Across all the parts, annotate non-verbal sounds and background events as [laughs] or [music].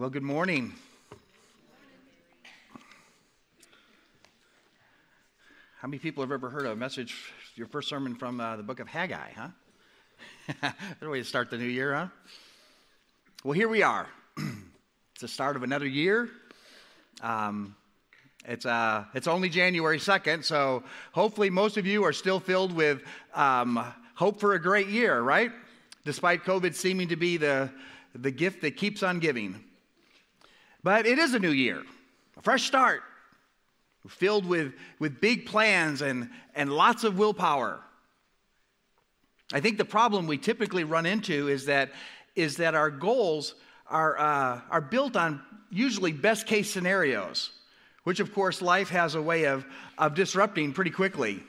Well, good morning. How many people have ever heard a message, your first sermon from uh, the book of Haggai, huh? [laughs] A way to start the new year, huh? Well, here we are. [clears throat] it's the start of another year. Um, it's, uh, it's only January 2nd, so hopefully most of you are still filled with um, hope for a great year, right? Despite COVID seeming to be the, the gift that keeps on giving. But it is a new year, a fresh start, filled with, with big plans and, and lots of willpower. I think the problem we typically run into is that, is that our goals are, uh, are built on usually best case scenarios, which of course life has a way of, of disrupting pretty quickly.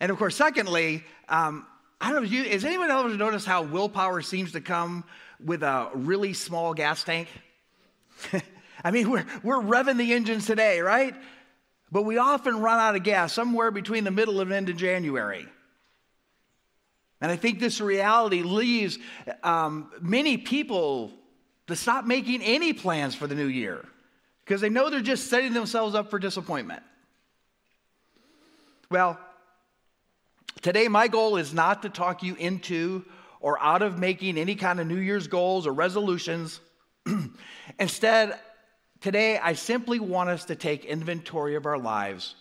And of course, secondly, um, I don't know, has anyone ever noticed how willpower seems to come with a really small gas tank? [laughs] I mean, we're, we're revving the engines today, right? But we often run out of gas somewhere between the middle and end of January. And I think this reality leaves um, many people to stop making any plans for the new year because they know they're just setting themselves up for disappointment. Well, today my goal is not to talk you into or out of making any kind of New Year's goals or resolutions. [clears throat] Instead, today I simply want us to take inventory of our lives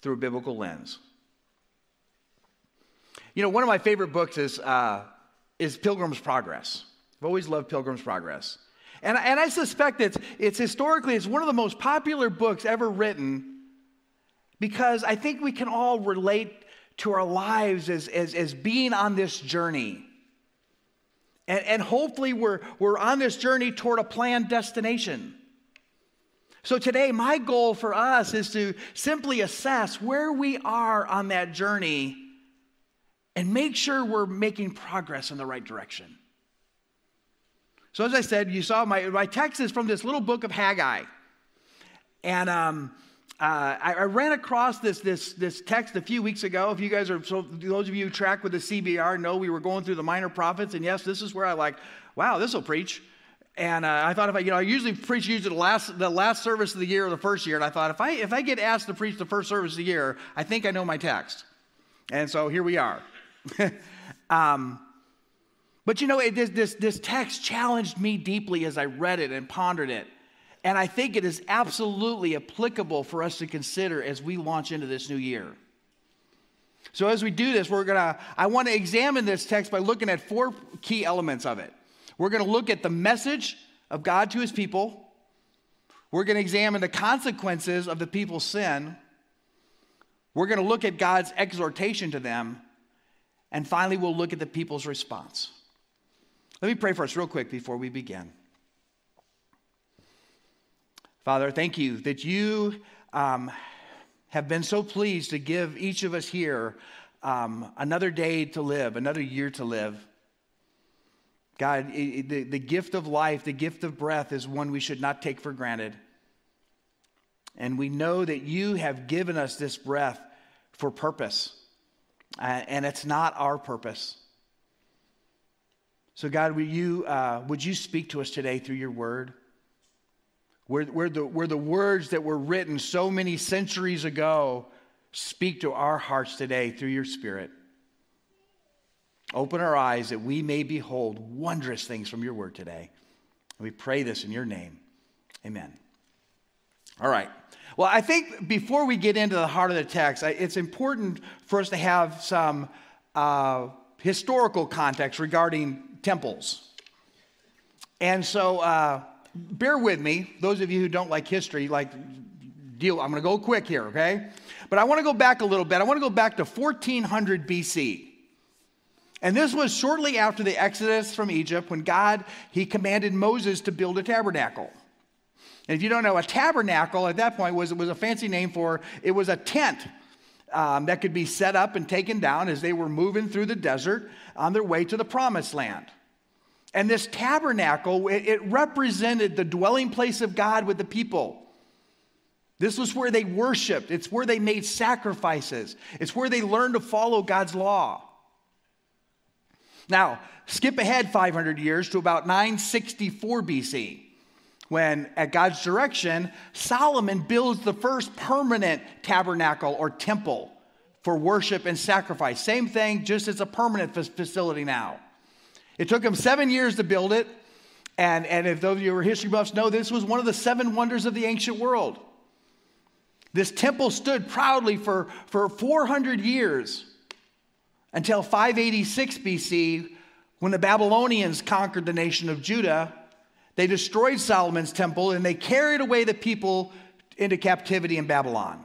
through a biblical lens. You know, one of my favorite books is, uh, is Pilgrim's Progress. I've always loved Pilgrim's Progress. And, and I suspect it's, it's historically, it's one of the most popular books ever written because I think we can all relate to our lives as, as, as being on this journey. And, and hopefully, we're, we're on this journey toward a planned destination. So, today, my goal for us is to simply assess where we are on that journey and make sure we're making progress in the right direction. So, as I said, you saw my, my text is from this little book of Haggai. And um, uh, I, I, ran across this, this, this text a few weeks ago. If you guys are, so those of you who track with the CBR know we were going through the minor prophets. And yes, this is where I like, wow, this will preach. And uh, I thought if I, you know, I usually preach usually the last, the last service of the year or the first year. And I thought if I, if I get asked to preach the first service of the year, I think I know my text. And so here we are. [laughs] um, but you know, it, this, this, this text challenged me deeply as I read it and pondered it. And I think it is absolutely applicable for us to consider as we launch into this new year. So, as we do this, we're gonna, I want to examine this text by looking at four key elements of it. We're gonna look at the message of God to his people, we're gonna examine the consequences of the people's sin, we're gonna look at God's exhortation to them, and finally, we'll look at the people's response. Let me pray for us real quick before we begin. Father, thank you that you um, have been so pleased to give each of us here um, another day to live, another year to live. God, it, the, the gift of life, the gift of breath is one we should not take for granted. And we know that you have given us this breath for purpose, uh, and it's not our purpose. So, God, would you, uh, would you speak to us today through your word? Where, where, the, where the words that were written so many centuries ago speak to our hearts today through your Spirit. Open our eyes that we may behold wondrous things from your word today. And we pray this in your name. Amen. All right. Well, I think before we get into the heart of the text, it's important for us to have some uh, historical context regarding temples. And so, uh, bear with me, those of you who don't like history, like, deal, I'm going to go quick here, okay? But I want to go back a little bit. I want to go back to 1400 BC. And this was shortly after the exodus from Egypt when God, he commanded Moses to build a tabernacle. And if you don't know, a tabernacle at that point was, was a fancy name for, it was a tent um, that could be set up and taken down as they were moving through the desert on their way to the promised land. And this tabernacle, it, represented the dwelling place of God with the people. This was where they worshiped, it's where they made sacrifices, it's where they learned to follow God's law. Now, skip ahead 500 years to about 964 BC, when, at God's direction, Solomon builds the first permanent tabernacle or temple for worship and sacrifice. Same thing, just as a permanent facility now. It took him seven years to build it. And, and if those of you who are history buffs know, this was one of the seven wonders of the ancient world. This temple stood proudly for, for 400 years until 586 BC when the Babylonians conquered the nation of Judah. They destroyed Solomon's temple and they carried away the people into captivity in Babylon.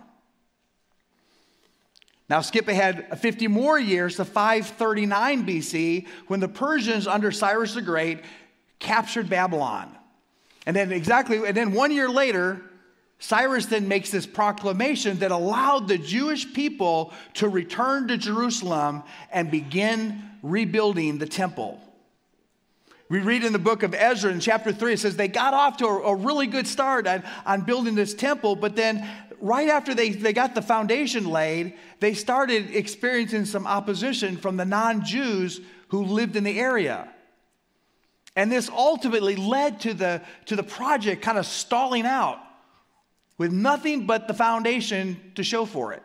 Now, skip ahead 50 more years to 539 BC when the Persians under Cyrus the Great captured Babylon. And then, exactly, and then one year later, Cyrus then makes this proclamation that allowed the Jewish people to return to Jerusalem and begin rebuilding the temple. We read in the book of Ezra in chapter 3, it says they got off to a, a really good start on, on building this temple, but then right after they, they got the foundation laid, they started experiencing some opposition from the non Jews who lived in the area. And this ultimately led to the, to the project kind of stalling out with nothing but the foundation to show for it.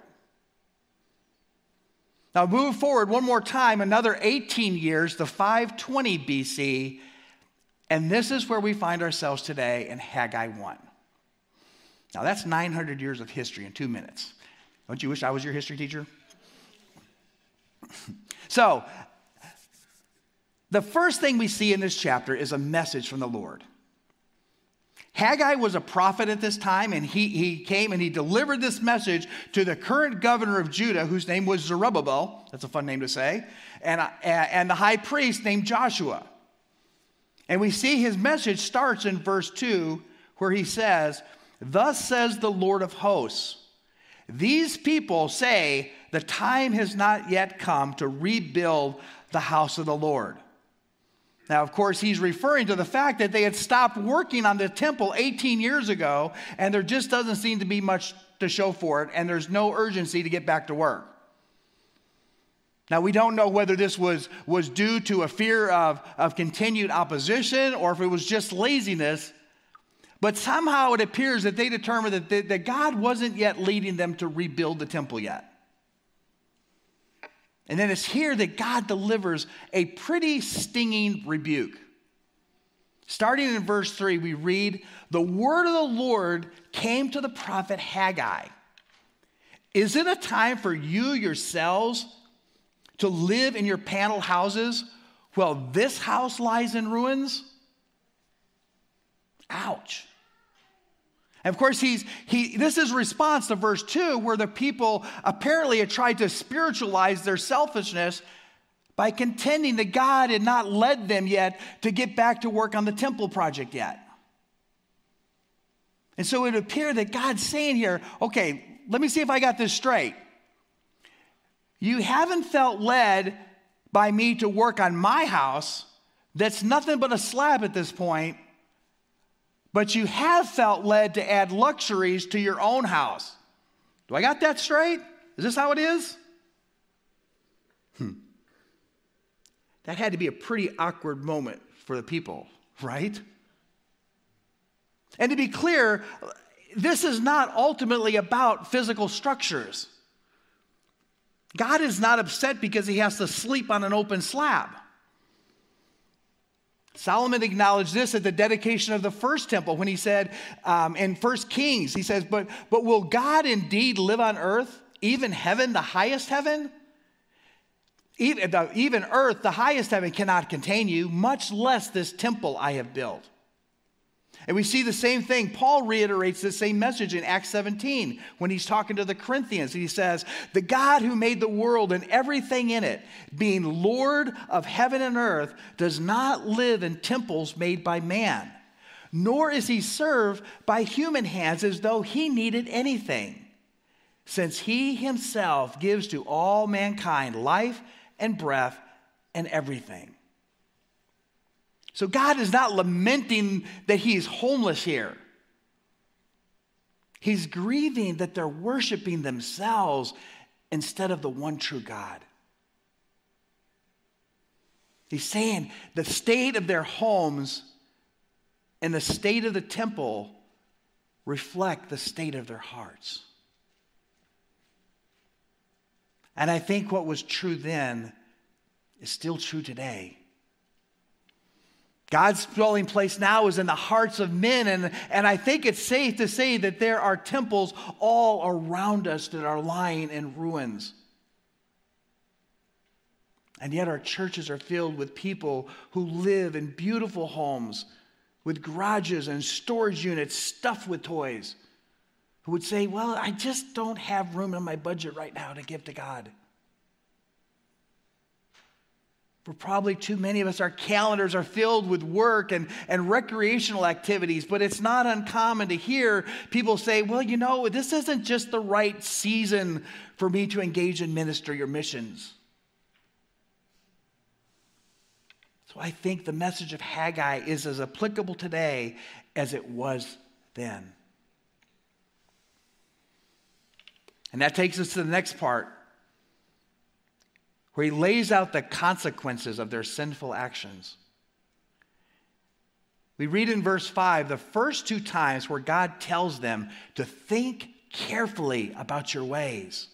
Now, move forward one more time, another 18 years to 520 BC, and this is where we find ourselves today in Haggai 1. Now, that's 900 years of history in two minutes. Don't you wish I was your history teacher? [laughs] so, the first thing we see in this chapter is a message from the Lord. Haggai was a prophet at this time, and he, he came and he delivered this message to the current governor of Judah, whose name was Zerubbabel. That's a fun name to say. And, uh, and the high priest named Joshua. And we see his message starts in verse 2, where he says, Thus says the Lord of hosts, these people say the time has not yet come to rebuild the house of the Lord. Now, of course, he's referring to the fact that they had stopped working on the temple 18 years ago, and there just doesn't seem to be much to show for it, and there's no urgency to get back to work. Now, we don't know whether this was, was due to a fear of, of continued opposition or if it was just laziness, but somehow it appears that they determined that, they, that God wasn't yet leading them to rebuild the temple yet. And then it's here that God delivers a pretty stinging rebuke. Starting in verse 3, we read, The word of the Lord came to the prophet Haggai. Is it a time for you yourselves to live in your panel houses while this house lies in ruins? Ouch. And of course, he's, he, this is response to verse 2, where the people apparently had tried to spiritualize their selfishness by contending that God had not led them yet to get back to work on the temple project yet. And so it appeared that God's saying here, okay, let me see if I got this straight. You haven't felt led by me to work on my house that's nothing but a slab at this point but you have felt led to add luxuries to your own house. Do I got that straight? Is this how it is? Hmm. That had to be a pretty awkward moment for the people, right? And to be clear, this is not ultimately about physical structures. God is not upset because he has to sleep on an open slab. Solomon acknowledged this at the dedication of the first temple when he said um, in First Kings, he says, but, but will God indeed live on earth, even heaven, the highest heaven? Even, even earth, the highest heaven, cannot contain you, much less this temple I have built. And we see the same thing. Paul reiterates the same message in Acts 17 when he's talking to the Corinthians. He says, The God who made the world and everything in it, being Lord of heaven and earth, does not live in temples made by man, nor is he served by human hands as though he needed anything, since he himself gives to all mankind life and breath and everything. So God is not lamenting that he's homeless here. He's grieving that they're worshiping themselves instead of the one true God. He's saying the state of their homes and the state of the temple reflect the state of their hearts. And I think what was true then is still true today. God's dwelling place now is in the hearts of men, and, and I think it's safe to say that there are temples all around us that are lying in ruins. And yet, our churches are filled with people who live in beautiful homes with garages and storage units stuffed with toys who would say, Well, I just don't have room in my budget right now to give to God. For probably too many of us, our calendars are filled with work and, and recreational activities, but it's not uncommon to hear people say, Well, you know, this isn't just the right season for me to engage in ministry or missions. So I think the message of Haggai is as applicable today as it was then. And that takes us to the next part, where he lays out the consequences of their sinful actions. We read in verse 5 the first two times where God tells them to think carefully about your ways.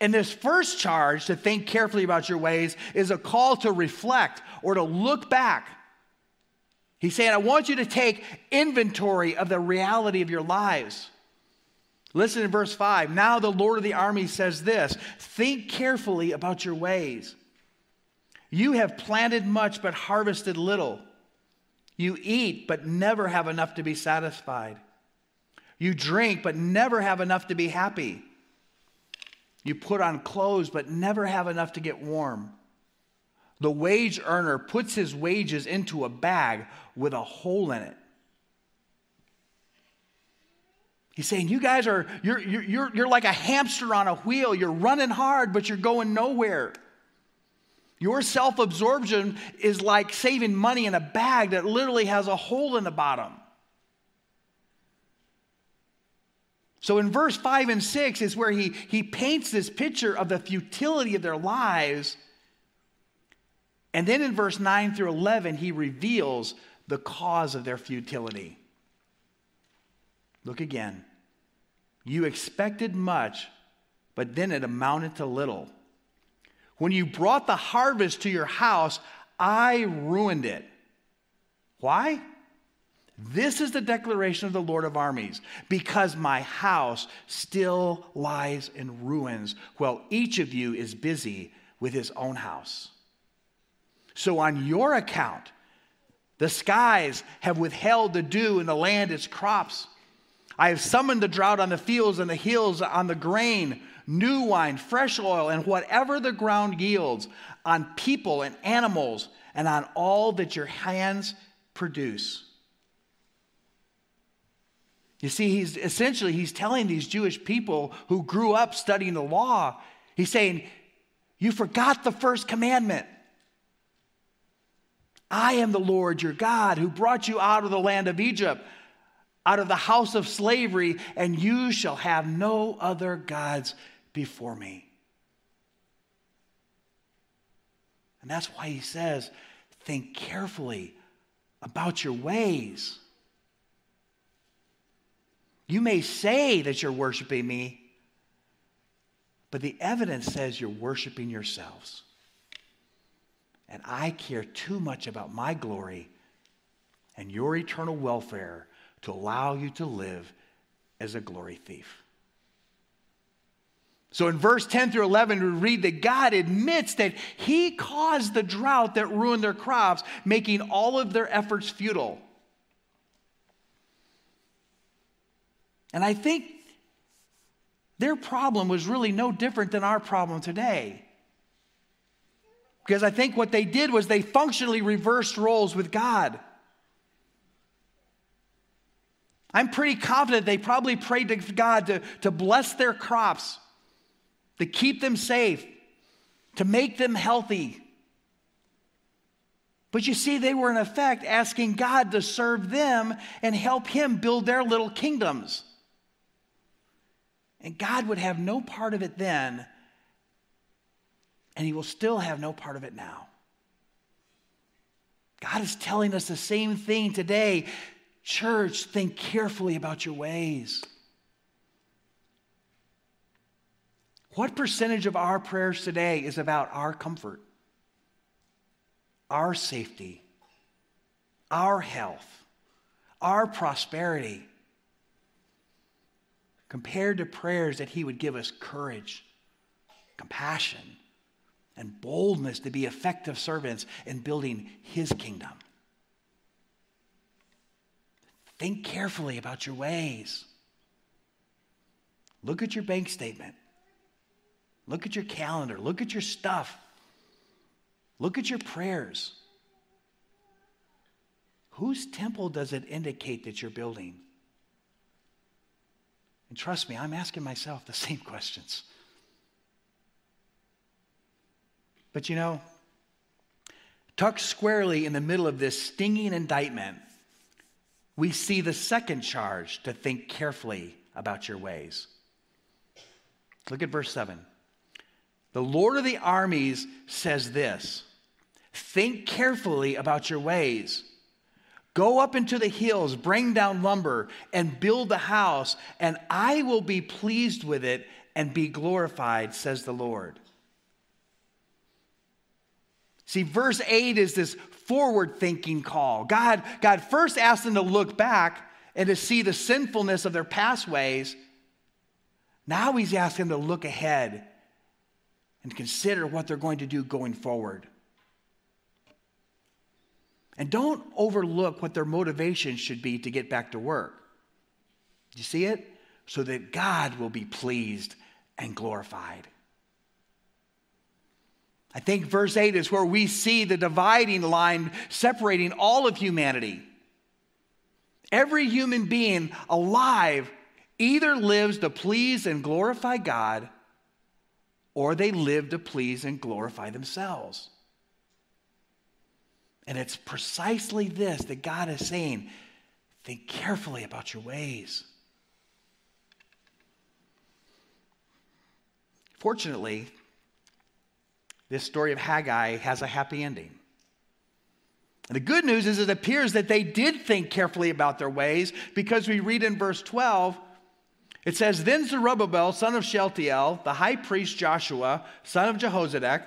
And this first charge to think carefully about your ways is a call to reflect or to look back. He's saying, I want you to take inventory of the reality of your lives. Listen to verse 5. Now the Lord of the army says this Think carefully about your ways. You have planted much but harvested little. You eat but never have enough to be satisfied. You drink but never have enough to be happy. You put on clothes, but never have enough to get warm. The wage earner puts his wages into a bag with a hole in it. He's saying, You guys are, you're, you're, you're like a hamster on a wheel. You're running hard, but you're going nowhere. Your self absorption is like saving money in a bag that literally has a hole in the bottom. So in verse 5 and 6 is where he, he paints this picture of the futility of their lives. And then in verse 9 through 11, he reveals the cause of their futility. Look again. You expected much, but then it amounted to little. When you brought the harvest to your house, I ruined it. Why? This is the declaration of the Lord of armies because my house still lies in ruins while each of you is busy with his own house. So, on your account, the skies have withheld the dew and the land its crops. I have summoned the drought on the fields and the hills on the grain, new wine, fresh oil, and whatever the ground yields, on people and animals, and on all that your hands produce. You see, he's essentially he's telling these Jewish people who grew up studying the law, he's saying, You forgot the first commandment. I am the Lord your God who brought you out of the land of Egypt, out of the house of slavery, and you shall have no other gods before me. And that's why he says, Think carefully about your ways. You may say that you're worshiping me, but the evidence says you're worshiping yourselves. And I care too much about my glory and your eternal welfare to allow you to live as a glory thief. So in verse 10 through 11, we read that God admits that He caused the drought that ruined their crops, making all of their efforts futile. And I think their problem was really no different than our problem today. Because I think what they did was they functionally reversed roles with God. I'm pretty confident they probably prayed to God to, to bless their crops, to keep them safe, to make them healthy. But you see, they were in effect asking God to serve them and help Him build their little kingdoms. And God would have no part of it then, and He will still have no part of it now. God is telling us the same thing today. Church, think carefully about your ways. What percentage of our prayers today is about our comfort, our safety, our health, our prosperity, compared to prayers that He would give us courage, compassion, and boldness to be effective servants in building His kingdom? Think carefully about your ways. Look at your bank statement. Look at your calendar. Look at your stuff. Look at your prayers. Whose temple does it indicate that you're building? And trust me, I'm asking myself the [laughs] same questions. But you know, tucked squarely in the middle of this stinging indictment, we see the second charge to think carefully about your ways. Look at verse 7. The Lord of the armies says this Think carefully about your ways. Go up into the hills, bring down lumber, and build the house, and I will be pleased with it and be glorified, says the Lord. See, verse 8 is this forward thinking call. God, God first asked them to look back and to see the sinfulness of their past ways. Now he's asking them to look ahead and consider what they're going to do going forward. And don't overlook what their motivation should be to get back to work. You see it? So that God will be pleased and glorified. I think verse 8 is where we see the dividing line separating all of humanity. Every human being alive either lives to please and glorify God or they live to please and glorify themselves. And it's precisely this that God is saying think carefully about your ways. Fortunately, this story of Haggai has a happy ending. And the good news is it appears that they did think carefully about their ways because we read in verse 12 it says, Then Zerubbabel, son of Shealtiel, the high priest Joshua, son of Jehozadak,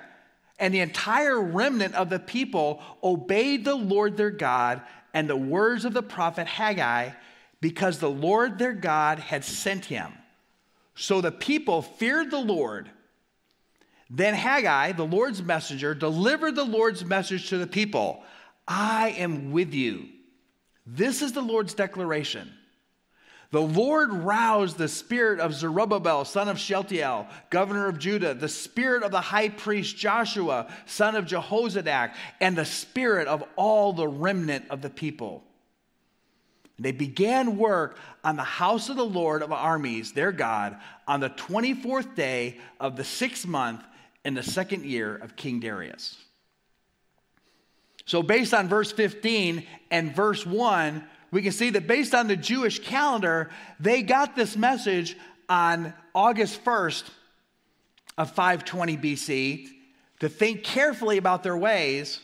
and the entire remnant of the people obeyed the Lord their God and the words of the prophet Haggai because the Lord their God had sent him. So the people feared the Lord. Then Haggai, the Lord's messenger, delivered the Lord's message to the people I am with you. This is the Lord's declaration. The Lord roused the spirit of Zerubbabel, son of Shealtiel, governor of Judah, the spirit of the high priest Joshua, son of Jehozadak, and the spirit of all the remnant of the people. They began work on the house of the Lord of armies, their God, on the 24th day of the sixth month in the second year of King Darius. So, based on verse 15 and verse 1, we can see that based on the Jewish calendar, they got this message on August 1st of 520 BC to think carefully about their ways.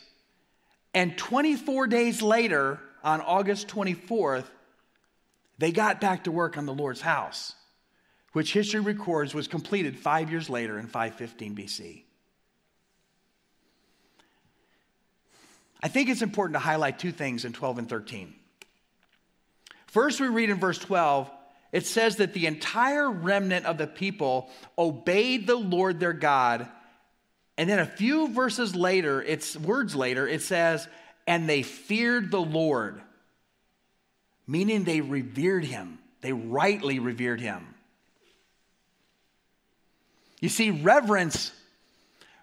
And 24 days later, on August 24th, they got back to work on the Lord's house, which history records was completed five years later in 515 BC. I think it's important to highlight two things in 12 and 13. First, we read in verse 12, it says that the entire remnant of the people obeyed the Lord their God. And then a few verses later, it's words later, it says, and they feared the Lord, meaning they revered him. They rightly revered him. You see, reverence,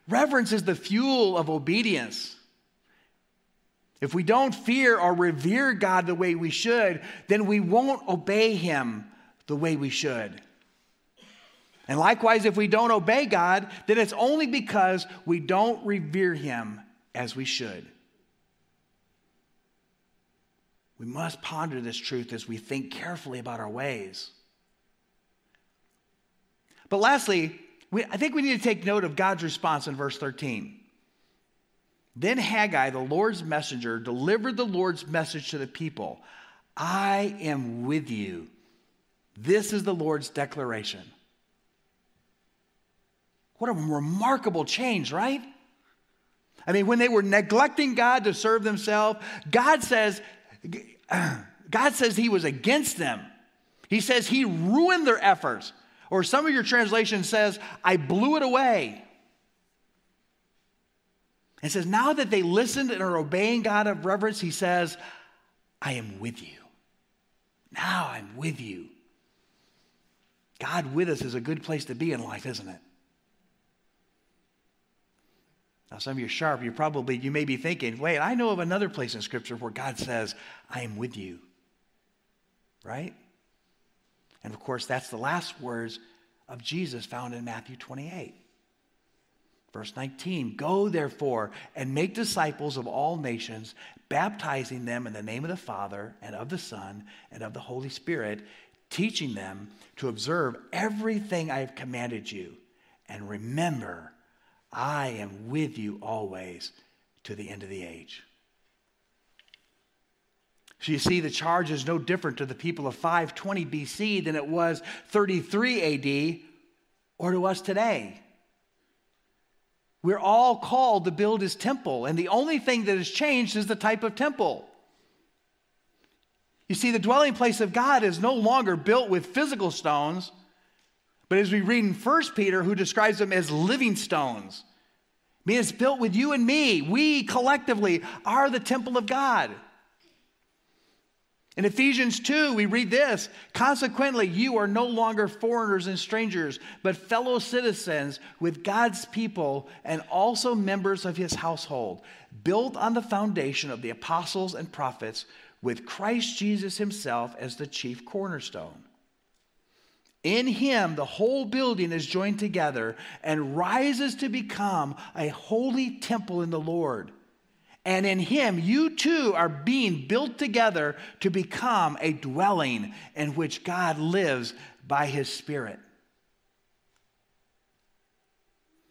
reverence is the fuel of obedience. If we don't fear or revere God the way we should, then we won't obey Him the way we should. And likewise, if we don't obey God, then it's only because we don't revere Him as we should. We must ponder this truth as we think carefully about our ways. But lastly, we, I think we need to take note of God's response in verse 13. Then Haggai, the Lord's messenger, delivered the Lord's message to the people I am with you. This is the Lord's declaration. What a remarkable change, right? I mean, when they were neglecting God to serve themselves, God says, [clears throat] God says he was against them. He says he ruined their efforts. Or some of your translation says, I blew it away. And says, now that they listened and are obeying God of reverence, he says, I am with you. Now I'm with you. God with us is a good place to be in life, isn't it? Now, some of you are sharp. You probably, you may be thinking, wait, I know of another place in Scripture where God says, I am with you. Right? And of course, that's the last words of Jesus found in Matthew 28. Verse 19 Go therefore and make disciples of all nations, baptizing them in the name of the Father and of the Son and of the Holy Spirit, teaching them to observe everything I have commanded you. And remember, I am with you always to the end of the age. So you see, the charge is no different to the people of 520 BC than it was 33 AD or to us today. We're all called to build his temple, and the only thing that has changed is the type of temple. You see, the dwelling place of God is no longer built with physical stones, but as we read in 1 Peter, who describes them as living stones, I mean, it's built with you and me. We collectively are the temple of God. In Ephesians 2, we read this Consequently, you are no longer foreigners and strangers, but fellow citizens with God's people and also members of his household, built on the foundation of the apostles and prophets, with Christ Jesus himself as the chief cornerstone. In him, the whole building is joined together and rises to become a holy temple in the Lord. And in him, you too are being built together to become a dwelling in which God lives by his Spirit.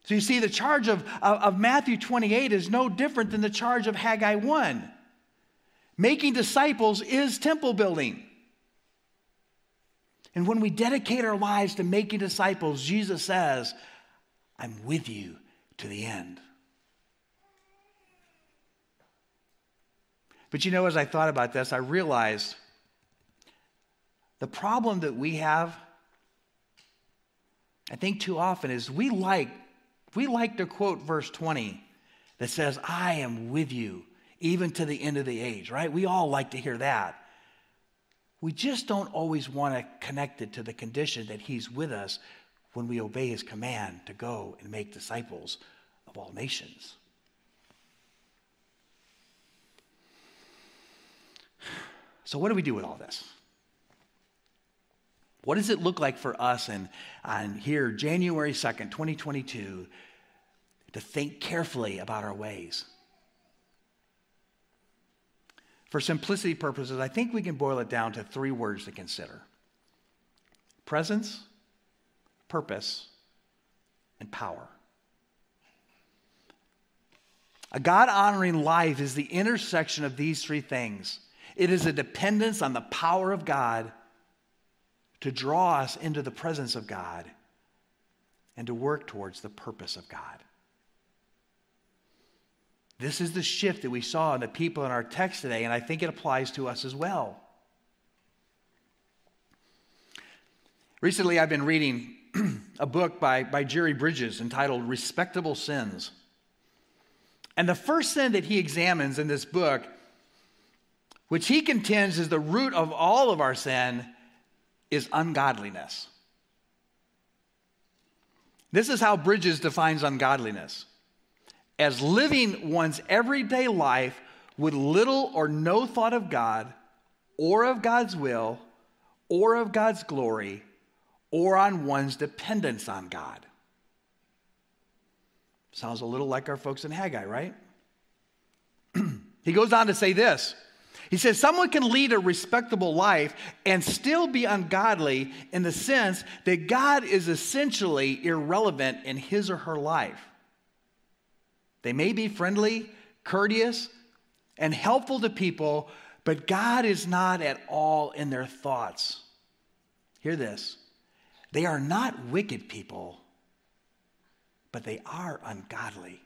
So you see, the charge of, of, of, Matthew 28 is no different than the charge of Haggai 1. Making disciples is temple building. And when we dedicate our lives to making disciples, Jesus says, I'm with you to the end. But you know, as I thought about this, I realized the problem that we have, I think too often, is we like, we like to quote verse 20 that says, I am with you even to the end of the age, right? We all like to hear that. We just don't always want to connect it to the condition that He's with us when we obey His command to go and make disciples of all nations. So, what do we do with all this? What does it look like for us and on here, January 2nd, 2022, to think carefully about our ways? For simplicity purposes, I think we can boil it down to three words to consider presence, purpose, and power. A God honoring life is the intersection of these three things it is a dependence on the power of God to draw us into the presence of God and to work towards the purpose of God. This is the shift that we saw in the people in our text today, and I think it applies to us as well. Recently, I've been reading [clears throat] a book by, by Jerry Bridges entitled Respectable Sins. And the first sin that he examines in this book which he contends is the root of all of our sin, is ungodliness. This is how Bridges defines ungodliness as living one's everyday life with little or no thought of God, or of God's will, or of God's glory, or on one's dependence on God. Sounds a little like our folks in Haggai, right? [clears throat] he goes on to say this he says someone can lead a respectable life and still be ungodly in the sense that God is essentially irrelevant in his or her life. They may be friendly, courteous, and helpful to people, but God is not at all in their thoughts. Hear this they are not wicked people, but they are ungodly.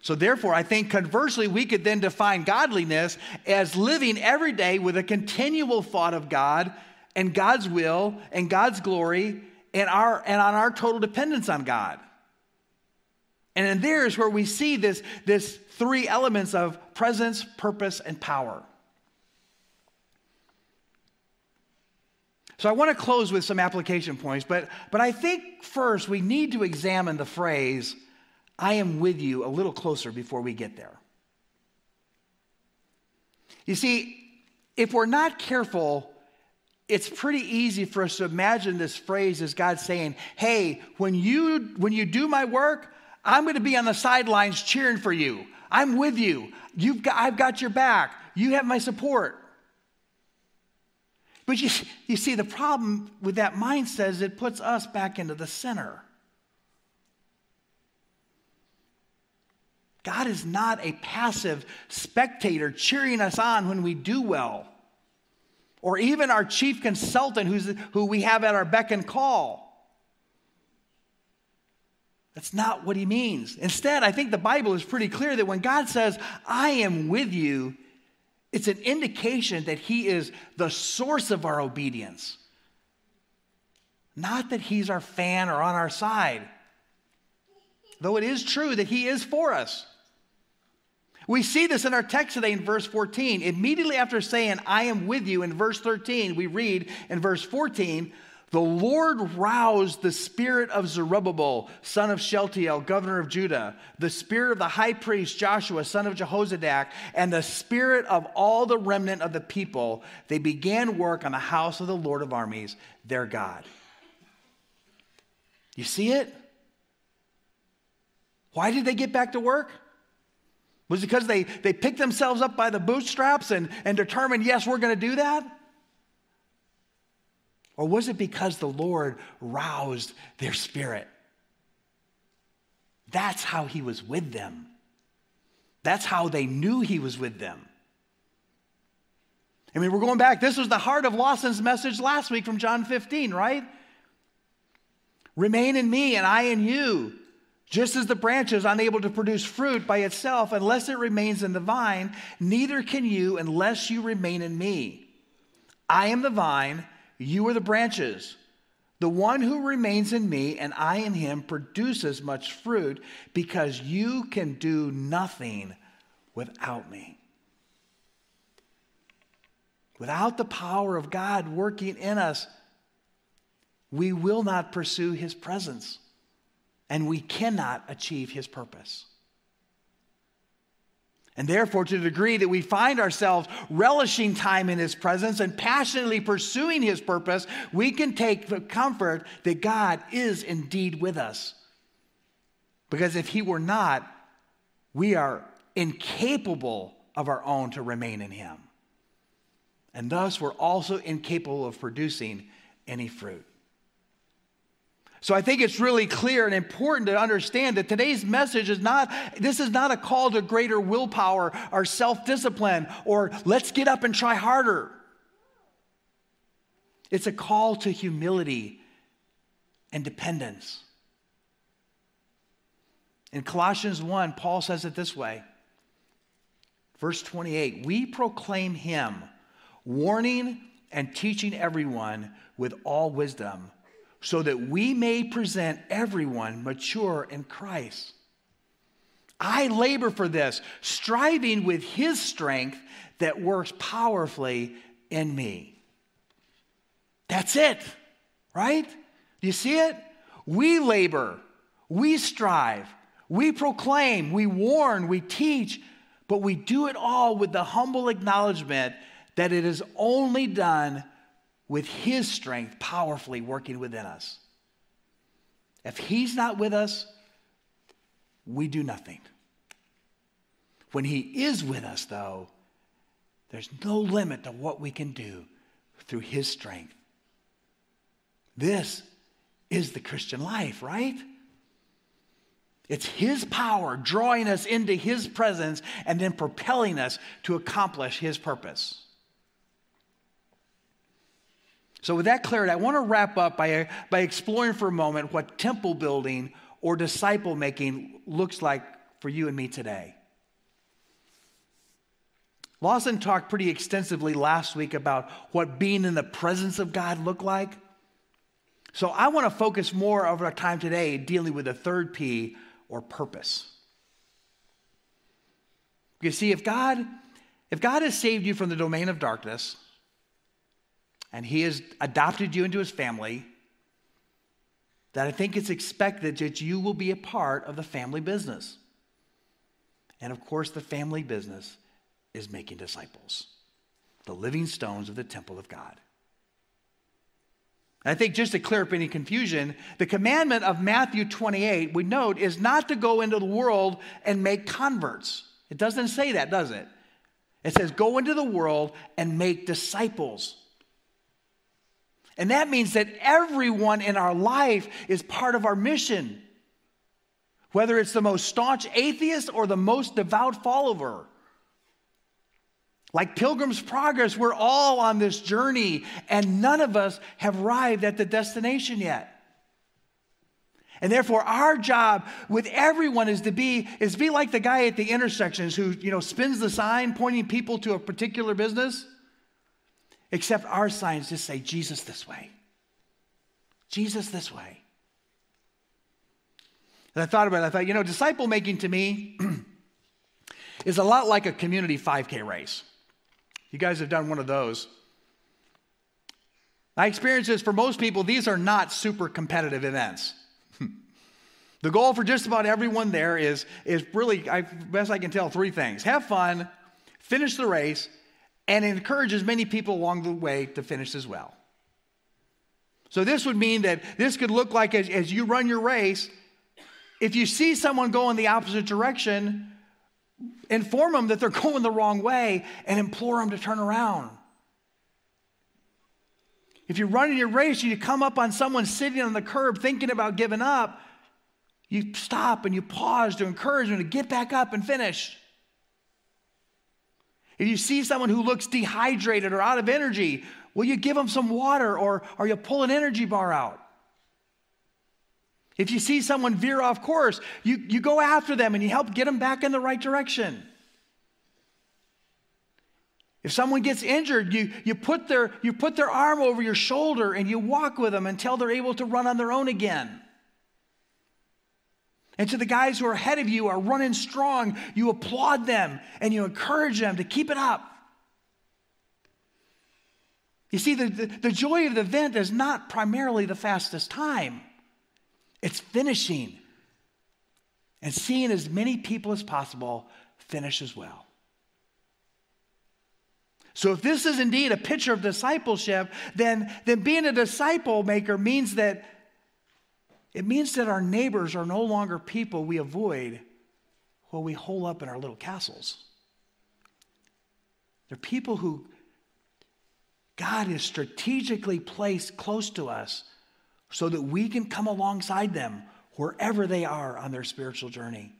So, therefore, I think conversely, we could then define godliness as living every day with a continual thought of God and God's will and God's glory and, our, and on our total dependence on God. And in there is where we see this, this three elements of presence, purpose, and power. So I want to close with some application points, but, but I think first we need to examine the phrase, I am with you, a little closer before we get there. You see, if we're not careful, it's pretty easy for us to imagine this phrase as God saying, Hey, when you, when you do my work, I'm going to be on the sidelines cheering for you. I'm with you. You've got, I've got your back. You have my support. But you, you see, the problem with that mindset is it puts us back into the center. God is not a passive spectator cheering us on when we do well or even our chief consultant who's, who we have at our beck and call. That's not what he means. Instead, I think the Bible is pretty clear that when God says, I am with you, it's an indication that he is the source of our obedience. Not that he's our fan or on our side. Though it is true that he is for us. We see this in our text today in verse 14. Immediately after saying, I am with you, in verse 13, we read in verse 14, the Lord roused the spirit of Zerubbabel, son of Shealtiel, governor of Judah, the spirit of the high priest Joshua, son of Jehozadak, and the spirit of all the remnant of the people. They began work on the house of the Lord of armies, their God. You see it? Why did they get back to work? Was it because they, they picked themselves up by the bootstraps and, and determined, yes, we're going to do that? Or was it because the Lord roused their spirit? That's how he was with them. That's how they knew he was with them. I mean, we're going back. This was the heart of Lawson's message last week from John 15, right? Remain in me and I in you. Just as the branch is unable to produce fruit by itself unless it remains in the vine, neither can you unless you remain in me. I am the vine, you are the branches. The one who remains in me and I in him produces much fruit because you can do nothing without me. Without the power of God working in us, we will not pursue his presence and we cannot achieve his purpose. And therefore, to the degree that we find ourselves relishing time in his presence and passionately pursuing his purpose, we can take the comfort that God is indeed with us. Because if he were not, we are incapable of our own to remain in him. And thus, we're also incapable of producing any fruit. So I think it's really clear and important to understand that today's message is not, this is not a call to greater willpower or self discipline or let's get up and try harder. It's a call to humility and dependence. In Colossians 1, Paul says it this way. Verse 28 We proclaim him, warning and teaching everyone with all wisdom so that we may present everyone mature in Christ. I labor for this, striving with his strength that works powerfully in me. That's it, right? Do you see it? We labor, we strive, we proclaim, we warn, we teach, but we do it all with the humble acknowledgement that it is only done with His strength powerfully working within us. If He's not with us, we do nothing. When He is with us, though, there's no limit to what we can do through His strength. This is the Christian life, right? It's His power drawing us into His presence and then propelling us to accomplish His purpose. So, with that clarity, I want to wrap up by, by exploring for a moment what temple building or disciple making looks like for you and me today. Lawson talked pretty extensively last week about what being in the presence of God looked like. So I want to focus more of our time today dealing with the third P or purpose. You see, if God, if God has saved you from the domain of darkness and He has adopted you into His family, that I think it's expected that you will be a part of the family business. And of course, the family business is making disciples, the living stones of the temple of God. I think just to clear up any confusion, the commandment of Matthew 28, we note, is not to go into the world and make converts. It doesn't say that, does it? It says, go into the world and make disciples. And that means that everyone in our life is part of our mission, whether it's the most staunch atheist or the most devout follower. Like Pilgrim's Progress, we're all on this journey, and none of us have arrived at the destination yet. And therefore, our job with everyone is to be is be like the guy at the intersections who you know spins the sign pointing people to a particular business. Except our signs just say Jesus this way. Jesus this way. And I thought about it. I thought, you know, disciple making to me [clears throat] is a lot like a community 5K race. You guys have done one of those. My experience is for most people, these are not super competitive events. [laughs] the goal for just about everyone there is, is really, I, best I can tell, three things have fun, finish the race, and encourage as many people along the way to finish as well. So, this would mean that this could look like as, as you run your race, if you see someone go in the opposite direction, inform them that they're [laughs] going the wrong way and implore them to turn around. If you're running your race and you come up on someone sitting on the curb thinking about giving up, you stop and you pause to encourage them to get back up and finish. If you see someone who looks dehydrated or out of energy, will you give them some water or, or you pull an energy bar out? If you see someone veer off course, you, you go after them and you help get them back in the right direction. If someone gets injured, you, you, put their, you put their arm over your shoulder and you walk with them until they're able to run on their own again. And to the guys who are ahead of you are running strong, you applaud them and you encourage them to keep it up. You see, the, the, the joy of the event is not primarily the fastest time. It's finishing and seeing as many people as possible finish as well. So, if this is indeed a picture of discipleship, then, then being a disciple maker means that it means that our neighbors are no longer people we avoid while we hole up in our little castles. They're people who God has strategically placed close to us so that we can come alongside them wherever they are on their spiritual journey.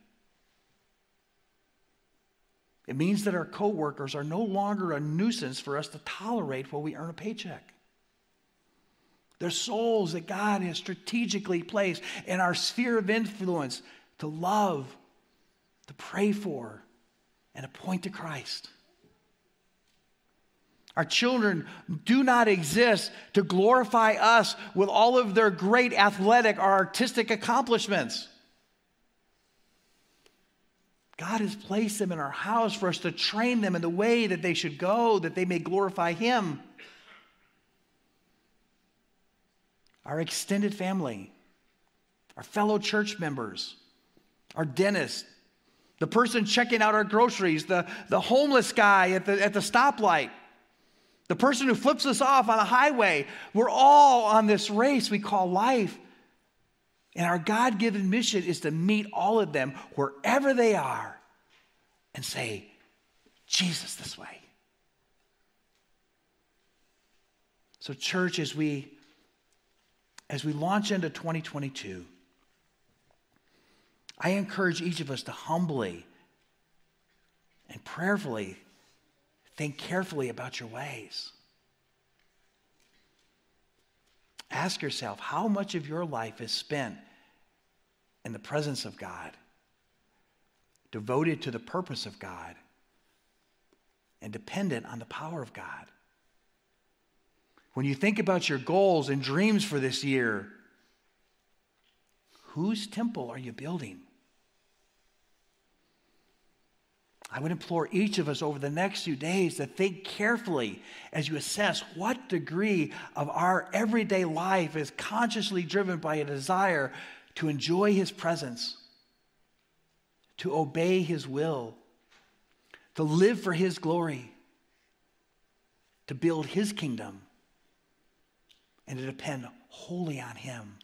It means that our coworkers are no longer a nuisance for us to tolerate while we earn a paycheck. They're souls that God has strategically placed in our sphere of influence to love, to pray for, and to point to Christ. Our children do not exist to glorify us with all of their great athletic or artistic accomplishments. God has placed them in our house for us to train them in the way that they should go, that they may glorify Him. Our extended family, our fellow church members, our dentist, the person checking out our groceries, the, the homeless guy at the, at the stoplight, the person who flips us off on a highway. We're all on this race we call life. And our God given mission is to meet all of them wherever they are and say, Jesus this way. So, church, as we as we launch into 2022, I encourage each of us to humbly and prayerfully think carefully about your ways. Ask yourself how much of your life is spent in the presence of God, devoted to the purpose of God, and dependent on the power of God. When you think about your goals and dreams for this year, whose temple are you building? I would implore each of us over the next few days to think carefully as you assess what degree of our everyday life is consciously driven by a desire to enjoy His presence, to obey His will, to live for His glory, to build His kingdom, and to depend wholly on Him.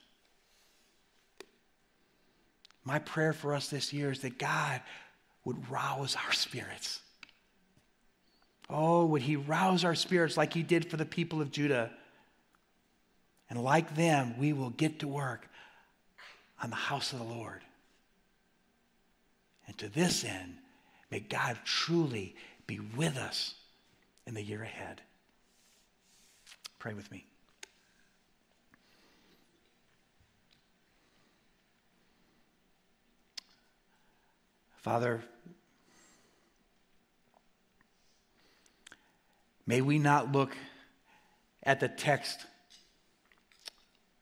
My prayer for us this year is that God would rouse our spirits. Oh, would he rouse our spirits like he did for the people of Judah? And like them, we will get to work on the house of the Lord. And to this end, may God truly be with us in the year ahead. Pray with me. Father, may we not look at the text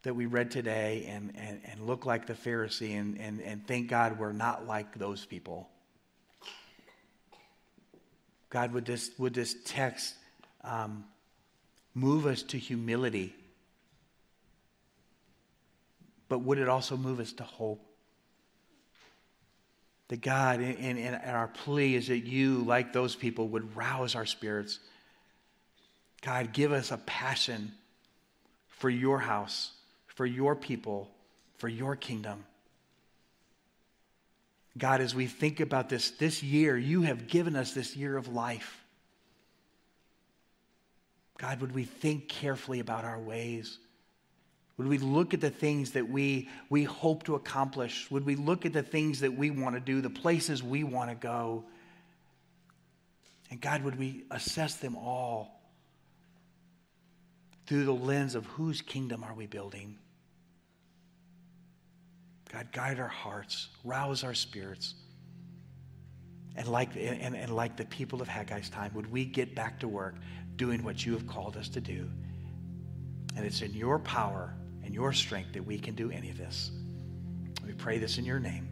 that we read today and, and, and look like the Pharisee and, and, and thank God we're not like those people. God, would this, would this text um, move us to humility? But would it also move us to hope? That God, and, and, our plea is that you, like those people, would rouse our spirits. God, give us a passion for your house, for your people, for your kingdom. God, as we think about this, this year, you have given us this year of life. God, would we think carefully about our ways? Would we look at the things that we, we hope to accomplish? Would we look at the things that we want to do, the places we want to go? And God, would we assess them all through the lens of whose kingdom are we building? God, guide our hearts, rouse our spirits. And like, and, and like the people of Haggai's time, would we get back to work doing what you have called us to do? And it's in your power and your strength that we can do any of this. We pray this in your name.